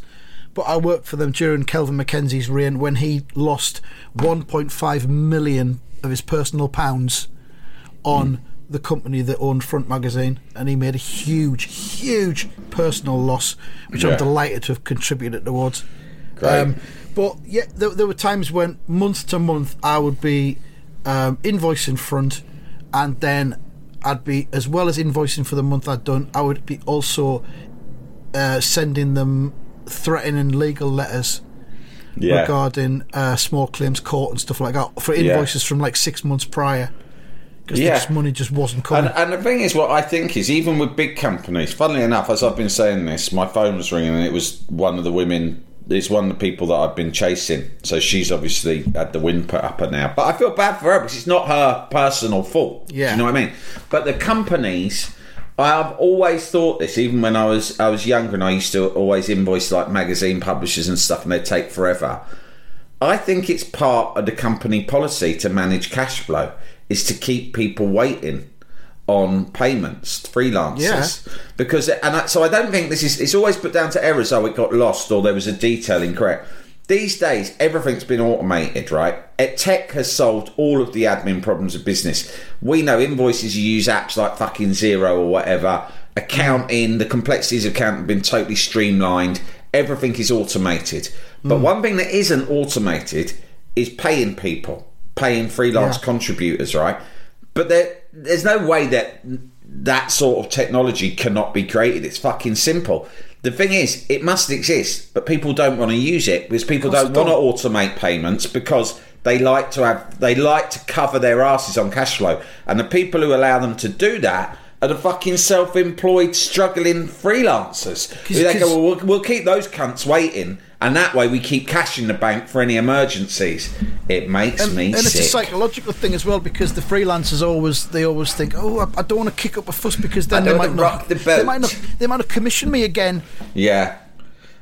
but I worked for them during Kelvin Mackenzie's reign when he lost 1.5 million of his personal pounds on the company that owned Front Magazine, and he made a huge, huge personal loss, which Yeah. I'm delighted to have contributed towards. Great. but yeah, there, there were times when month to month I would be um, invoicing front, and then I'd be as well as invoicing for the month I'd done. I would be also uh, sending them threatening legal letters yeah. regarding uh, small claims court and stuff like that for Yeah. invoices from like six months prior because Yeah. this money just wasn't coming. And, and the thing is, what I think is, even with big companies, funnily enough, as I've been saying this, my phone was ringing and it was one of the women. It's one of the people that I've been chasing. So she's obviously had the wind put up her now. But I feel bad for her because it's not her personal fault. Do Yeah. you know what I mean? But the companies, I've always thought this. Even when I was I was younger, and I used to always invoice like magazine publishers and stuff, and they'd take forever. I think it's part of the company policy to manage cash flow is to keep people waiting on payments, freelancers, because and I, so I don't think this is. It's always put down to errors. Oh, it got lost, or there was a detail incorrect. these days everything's been automated, right? Tech has solved all of the admin problems of business. We know invoices. You use apps like fucking Xero or whatever. Accounting, mm. the complexities of accounting have been totally streamlined. Everything is automated. But mm. one thing that isn't automated is paying people, paying freelance Yeah. contributors, right? But there, there's no way that that sort of technology cannot be created. It's fucking simple. The thing is, it must exist, but people don't want to use it because people don't want to automate payments because they like to have they like to cover their asses on cash flow, and the people who allow them to do that are the fucking self-employed, struggling freelancers. They go, well, we'll, we'll keep those cunts waiting, and that way we keep cash in the bank for any emergencies. It makes and, me and it's a psychological thing as well because the freelancers always they always think, oh, I, I don't want to kick up a fuss because then they might not the they might not they might not commission me again. yeah.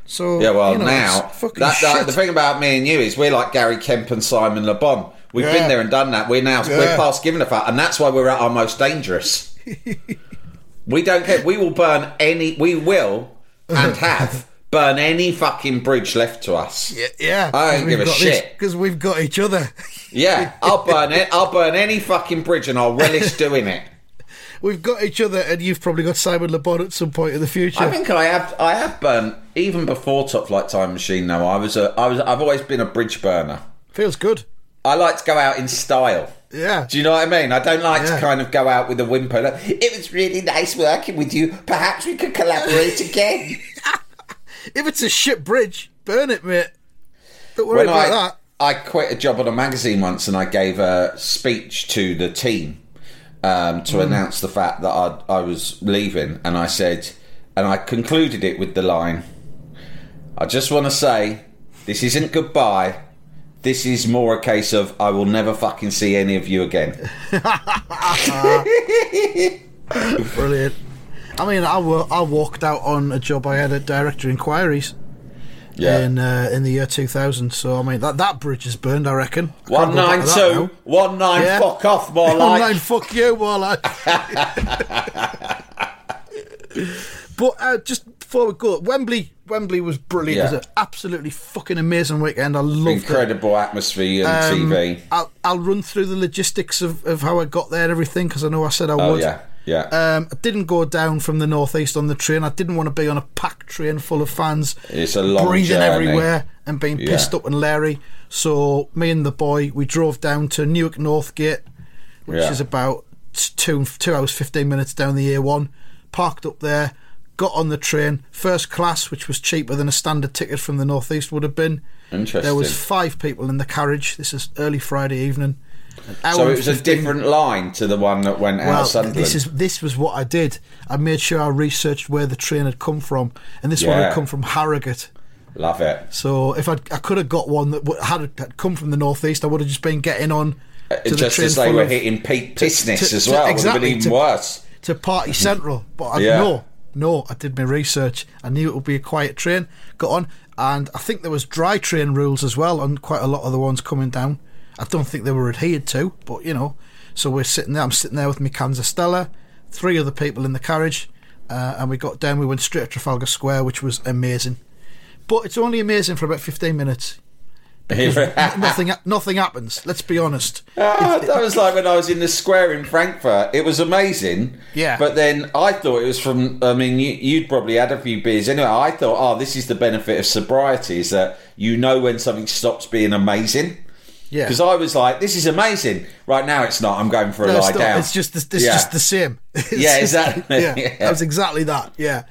So Yeah, well, you know, now that, that- the thing about me and you is we're like Gary Kemp and Simon Le Bon. We've Yeah. been there and done that. We're now we're past giving a fuck, and that's why we're at our most dangerous. we don't care. We will burn any. We will and have burn any fucking bridge left to us. yeah, yeah, I don't give a shit. because we've got each other. Yeah, I'll burn it. I'll burn any fucking bridge, and I'll relish doing it. We've got each other, and you've probably got Simon Le Bon at some point in the future. I think I have. I have burnt even before Top Flight Time Machine. Though I was a. I was. I've always been a bridge burner. Feels good. I like to go out in style. Yeah. Do you know what I mean? I don't like Yeah. to kind of go out with a whimper. Like, it was really nice working with you. Perhaps we could collaborate again. If it's a shit bridge, burn it, mate. Don't worry when about I, that. I quit a job on a magazine once and I gave a speech to the team um, to Mm. announce the fact that I, I was leaving. And I said, and I concluded it with the line I just want to say, this isn't goodbye. This is more a case of I will never fucking see any of you again. Brilliant. I mean, I, I walked out on a job I had at Directory Enquiries Yeah. in uh, in the year 2000. So, I mean, that, that bridge is burned, I reckon. I One can't go back nine to that now. two, one nine Yeah. fuck off, more One nine, fuck you, more like. but uh, just before we go, Wembley Wembley was brilliant. Yeah. It was an absolutely fucking amazing weekend. I loved it. Incredible atmosphere and Um, TV. I'll, I'll run through the logistics of, of how I got there and everything because I know I said I Oh would. yeah, yeah. Um, I didn't go down from the northeast on the train. I didn't want to be on a packed train full of fans, It's a long breathing journey. everywhere and being Yeah. pissed up and leery. So me and the boy, we drove down to Newark Northgate, which Yeah. is about two two hours fifteen minutes down the A1. Parked up there, got on the train, first class, which was cheaper than a standard ticket from the northeast would have been. Interesting. There was five people in the carriage. This is early Friday evening. Hour so it was a different line to the one that went out well, of Sunderland. this is this was what I did. I made sure I researched where the train had come from, and this one had come from Harrogate. Love it. So if I'd, I could have got one that w- had, had come from the northeast, I would have just been getting on to the Uh, Just train as they were of- hitting peak to- business to- as to- well, would exactly, have been to- even worse. to Party Central. But I Yeah. no, no, I did my research. I knew it would be a quiet train. Got on, and I think there was dry train rules as well on quite a lot of the ones coming down. I don't think they were adhered to, but you know. So we're sitting there. I'm sitting there with my cans of Stella, three other people in the carriage, uh, and we got down. We went straight to Trafalgar Square, which was amazing. But it's only amazing for about 15 minutes. nothing, nothing happens. Let's be honest. Ah, that was like when I was in the square in Frankfurt. It was amazing. Yeah. But then I thought it was from. I mean, you, you'd probably had a few beers anyway. I thought, oh, this is the benefit of sobriety: is that you know when something stops being amazing. Yeah. Because I was like, this is amazing. Right now, it's not. I'm going for a No, lie not. down. it's just the, it's Yeah. just the same. It's Yeah, just- exactly. Yeah, Yeah. that was exactly that. Yeah.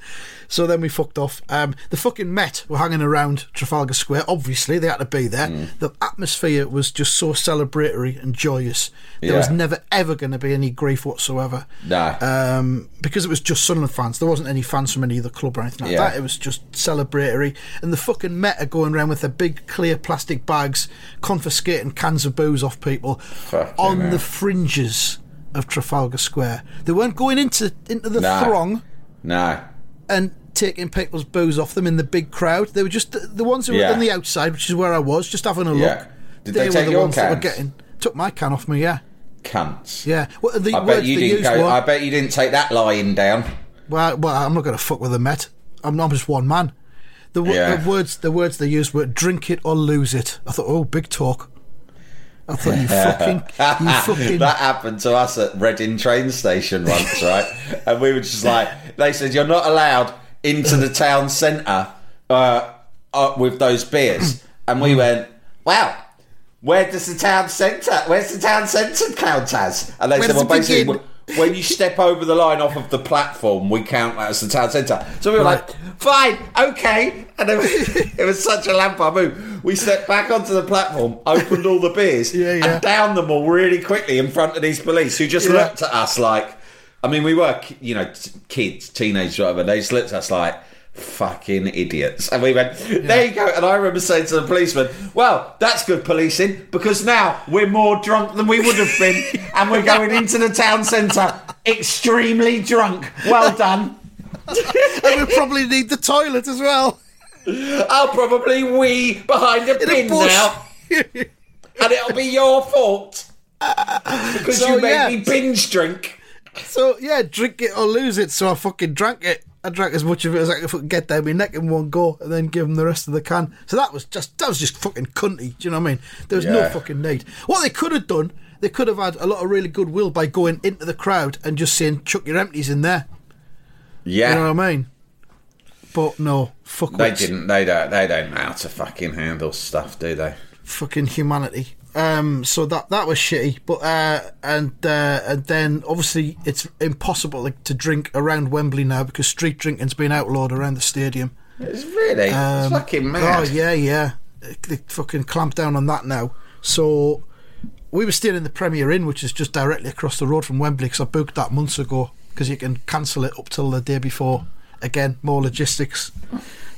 So then we fucked off. Um, the fucking Met were hanging around Trafalgar Square. Obviously, they had to be there. Mm. The atmosphere was just so celebratory and joyous. There was never ever going to be any grief whatsoever. No. Um, because it was just Sunderland fans. There wasn't any fans from any other club or anything like Yeah. that. It was just celebratory. And the fucking Met are going around with their big clear plastic bags, confiscating cans of booze off people on the fringes of Trafalgar Square. They weren't going into into the No. throng no. and taking people's booze off them in the big crowd. They were just the, the ones who were Yeah. on the outside, which is where I was, just having a look. Yeah. Did they were take the your ones that were getting took my can off me. Yeah, Cunts. yeah. Well, the I words bet you they didn't go. were, I bet you didn't take that lying down. well, well, I'm not going to fuck with the Met. I'm not just one man. The, Yeah. the words the words they used were "drink it or lose it." I thought, oh, big talk. I thought you fucking, you fucking. that happened to us at Reading train station once, right? and we were just like, they said you're not allowed into the town centre uh, uh, with those beers, and we went, wow. Where does the town centre? Where's the town centre count as? And they said, well, basically, begin? when you step over the line off of the platform, we count that as the town centre. So we were Right. like, fine, okay. And it was, it was such a lamp move. We stepped back onto the platform, opened all the beers, Yeah, yeah. and downed them all really quickly in front of these police who just Yeah. looked at us like, I mean, we were, you know, t- kids, teenagers, whatever. They just looked at us like, fucking idiots. And we went, there you go. And I remember saying to the policeman, well, that's good policing because now we're more drunk than we would have been. and we're going into the town centre extremely drunk. Well done. and we probably need the toilet as well. I'll probably wee behind a In bin bush. now. And it'll be your fault. Because So, you made yeah. me binge drink. So yeah, drink it or lose it. So I fucking drank it. I drank as much of it as I could fucking get down my neck in one go, and then give them the rest of the can. So that was just that was just fucking cunty. Do you know what I mean? There was no fucking need. What they could have done, they could have had a lot of really goodwill by going into the crowd and just saying, "Chuck your empties in there." Yeah. You know what I mean? But no, fuck. They wits. didn't. They don't. They don't know how to fucking handle stuff, do they? fucking humanity. Um, so that that was shitty. But uh, and uh, and then obviously it's impossible like, to drink around Wembley now because street drinking's been outlawed around the stadium. It's really it's Um, fucking mad. Oh yeah, yeah. They, fucking clamped down on that now. So we were staying in the Premier Inn, which is just directly across the road from Wembley, because I booked that months ago. Because you can cancel it up till the day before. Again, more logistics.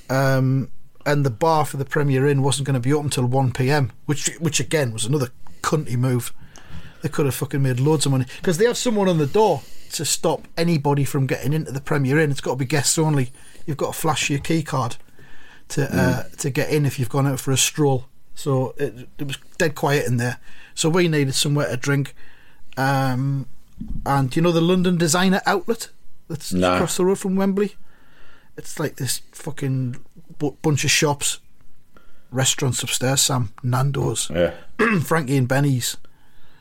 Um, and the bar for the Premier Inn wasn't going to be open till one p.m., which which again was another cunty move. They could have fucking made loads of money because they have someone on the door to stop anybody from getting into the Premier Inn. It's got to be guests only. You've got to flash your key card to uh, to get in if you've gone out for a stroll. So it, it was dead quiet in there. So we needed somewhere to drink. Um, and you know the London Designer Outlet that's No. across the road from Wembley. It's like this fucking bu- bunch of shops, restaurants upstairs. Sam Nando's, Yeah. Frankie and Benny's,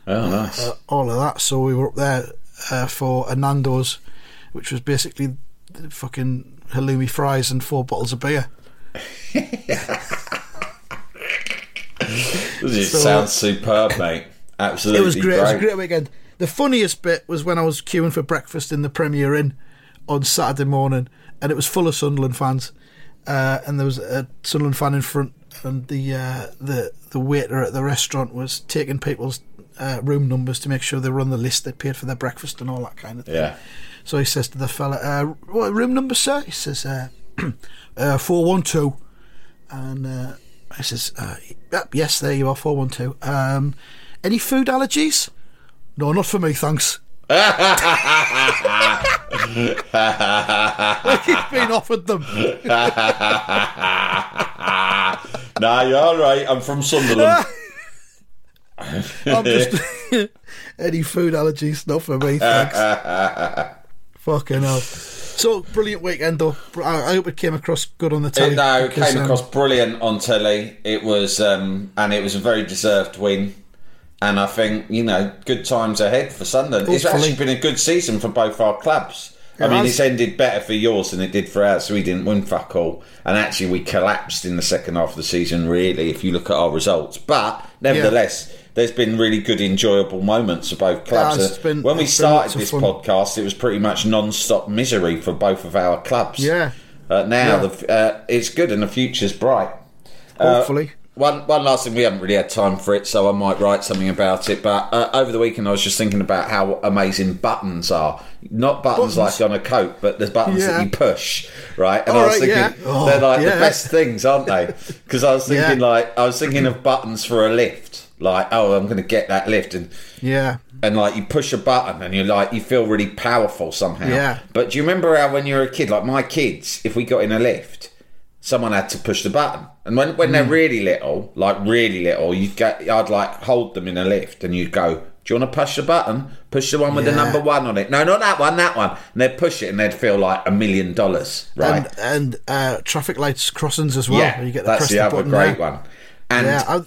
Oh, nice. uh, all of that. So we were up there uh, for a Nando's, which was basically the fucking halloumi fries and four bottles of beer. This so- sounds superb, mate. Absolutely It was great. It was a great weekend. The funniest bit was when I was queuing for breakfast in the Premier Inn on Saturday morning, and it was full of Sunderland fans. Uh, and there was a Sunderland fan in front, and the uh, the the waiter at the restaurant was taking people's uh, room numbers to make sure they were on the list. They paid for their breakfast and all that kind of thing. Yeah. So he says to the fella, uh, "What room number, sir?" He says, uh, uh, 412. And uh, I says, uh, "Yes, there you are, 412. Um, any food allergies?" No, not for me, thanks. Like he's been offered them. nah, you're all right. I'm from Sunderland. I'm just any food allergies, not for me, thanks. Fucking hell. So brilliant weekend though. I, hope it came across good on the telly. It, no, it came um, across brilliant on telly. It was, um, and it was a very deserved win. And I think you know, good times ahead for Sunderland. It's actually been a good season for both our clubs. I mean, it's ended better for yours than it did for ours. So we didn't win fuck all, and actually we collapsed in the second half of the season. Really, if you look at our results, but nevertheless. There's been really good, enjoyable moments for both clubs. has. Been- when we it's been lots started this fun. podcast, it was pretty much non-stop misery for both of our clubs. Yeah. Uh, now Yeah. the, uh, it's good and the future's bright. Uh, Hopefully. One one last thing, we haven't really had time for it, so I might write something about it. But uh, over the weekend, I was just thinking about how amazing buttons are. Not buttons, Buttons? like on a coat, but the buttons Yeah. that you push, right? And All I was right, thinking yeah. Oh, they're like the best things, aren't they? Because I was thinking Yeah. like I was thinking of buttons for a lift, like oh, I'm going to get that lift, and Yeah. and like you push a button and you're like you feel really powerful somehow. Yeah. But do you remember how when you were a kid, like my kids, if we got in a lift, someone had to push the button, and when when Hmm. they're really little, like really little, you get I'd like hold them in a lift and you'd go Do you want to push the button? Push the one with the number one on it. No, not that one, that one. And they'd push it and they'd feel like a million dollars, right? And, and uh, traffic lights crossings as well. yeah, you get to that's the, the other great there. one. And Yeah,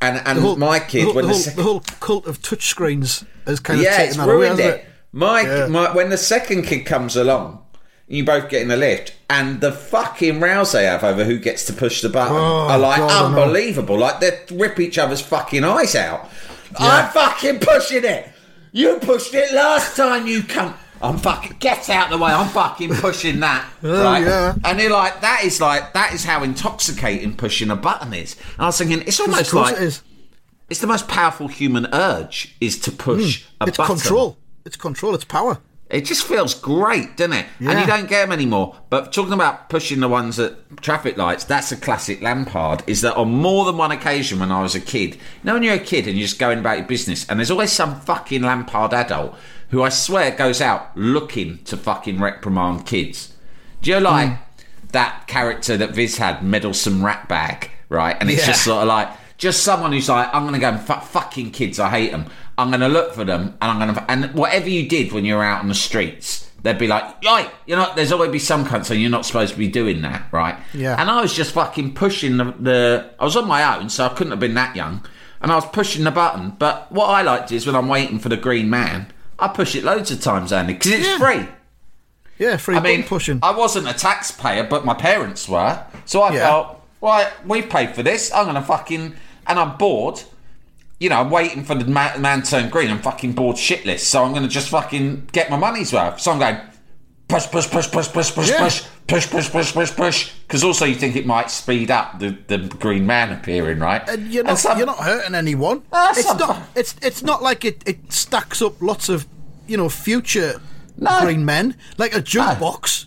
and, and the whole, my the whole, when the, the, whole, sec- the whole cult of touchscreens has kind of taken that away, ruined hasn't it. My, Yeah. my when the second kid comes along, you both get in the lift, and the fucking rows they have over who gets to push the button Oh, are like God, unbelievable. Like they rip each other's fucking eyes out. I'm fucking pushing it. You pushed it last time, you cunt. I'm fucking get out the way. I'm fucking pushing that, Oh, right? yeah. And you're like, that is like that is how intoxicating pushing a button is. And I was thinking, it's almost like it is. it's the most powerful human urge is to push a Hmm. It's button. control. It's control. It's power. It just feels great, doesn't it? And you don't get them anymore. But talking about pushing the ones at traffic lights, that's a classic Lampard. Is that on more than one occasion when I was a kid? You know, when you're a kid and you're just going about your business, and there's always some fucking Lampard adult who I swear goes out looking to fucking reprimand kids. Do you know, like hmm. that character that Viz had, meddlesome rat bag, right? And it's Yeah. just sort of like just someone who's like, I'm gonna go and fuck fucking kids. I hate them. I'm gonna look for them, and I'm gonna and whatever you did when you were out on the streets, they'd be like, "Right, you know, there's always be some cunt saying you're not supposed to be doing that, right?" Yeah. And I was just fucking pushing the, the. I was on my own, so I couldn't have been that young, and I was pushing the button. But what I liked is when I'm waiting for the green man, I push it loads of times, Andy, because it's Yeah. free. Yeah, free I mean, pushing. I wasn't a taxpayer, but my parents were. So I Yeah. felt, right, we paid for this. I'm going to fucking. And I'm bored. You know, I'm waiting for the man, man turn green. I'm fucking bored shitless. So I'm going to just fucking get my money's worth. So I'm going, push, push, push, push, push, push, Yeah. push, push, push, push, push, push. Because also you think it might speed up the, the green man appearing, right? and you're not, some- you're not hurting anyone. Ah, it's some- not. It's it's not like it, it stacks up lots of you know future No. green men like a jukebox.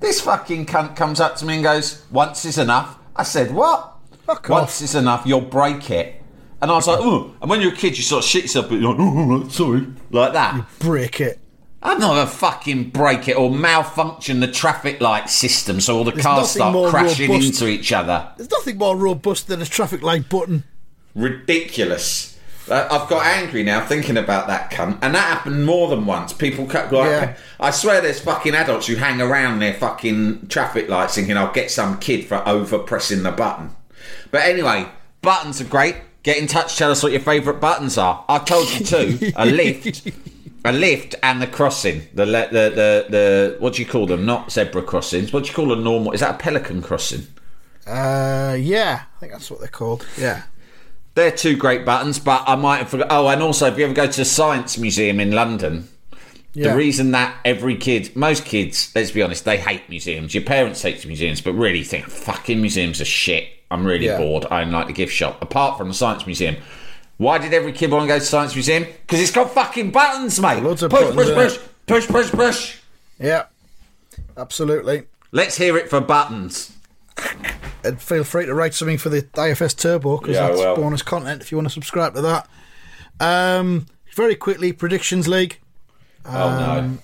This fucking cunt comes up to me and goes, "Once is enough." I said, "What?" Fuck Once off. is enough. You'll break it. And I was like, "Oh!" And when you're a kid, you sort of shit yourself, but you're like, "Oh, sorry," like that. Break it. I'm not gonna fucking break it or malfunction the traffic light system so all the There's cars start crashing robust. into each other. There's nothing more robust than a traffic light button. ridiculous. Uh, I've got angry now thinking about that cunt, and that happened more than once. People cut like, Yeah. I swear, there's fucking adults who hang around their fucking traffic lights thinking I'll get some kid for over pressing the button. But anyway, buttons are great. Get in touch. Tell us what your favourite buttons are. I told you two: a lift, a lift, and the crossing. The le- the the the what do you call them? Not zebra crossings. What do you call a normal? Is that a pelican crossing? Uh, yeah, I think that's what they're called. Yeah. They're two great buttons, but I might have forgot. Oh, and also, if you ever go to the Science Museum in London, Yeah. the reason that every kid, most kids, let's be honest, they hate museums. Your parents hate museums, but really think fucking museums are shit. I'm really Yeah. bored. I don't like the gift shop. Apart from the Science Museum. Why did every kid want to go to the Science Museum? Because it's got fucking buttons, mate. Loads of push, buttons, push, push, push, push, push. Yeah. Absolutely. Let's hear it for buttons. And feel free to write something for the IFS Turbo because Yeah, that's bonus content if you want to subscribe to that. Um, very quickly, predictions league. oh no.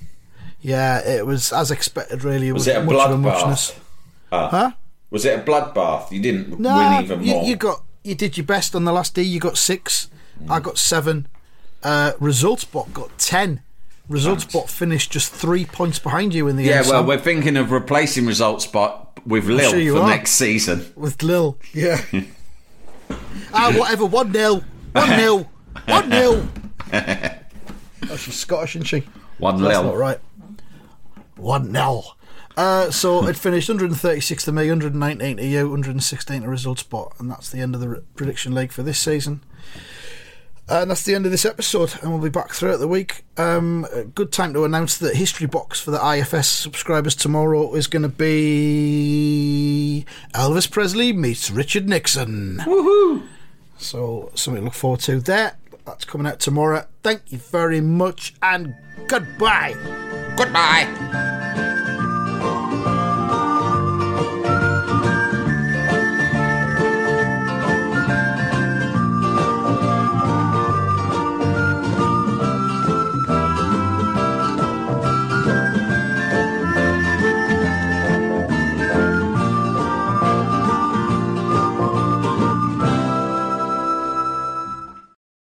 Yeah, it was as expected. Really, it Was was, it a much of a bloodbath? muchness. huh? Was it a bloodbath? You didn't No, win even you, more. you got you did your best on the last day. You got six. I got seven. Uh, results bot got ten. Results bot finished just three points behind you in the yeah, end. well, Sam, we're thinking of replacing results bot with Lil sure for are. next season. with Lil. Yeah. ah, whatever. One 0 One 0 One 0 Oh, she's Scottish, isn't she? One That's Lil. not right. One 0 Uh, so it finished 136 to me, 119 to you, 116 to results bot, and that's the end of the re- prediction league for this season. And that's the end of this episode, and we'll be back throughout the week. Um, good time to announce that history box for the IFS subscribers tomorrow is going to be Elvis Presley meets Richard Nixon. Woohoo! So something to look forward to there. That's coming out tomorrow. Thank you very much, and goodbye. Goodbye.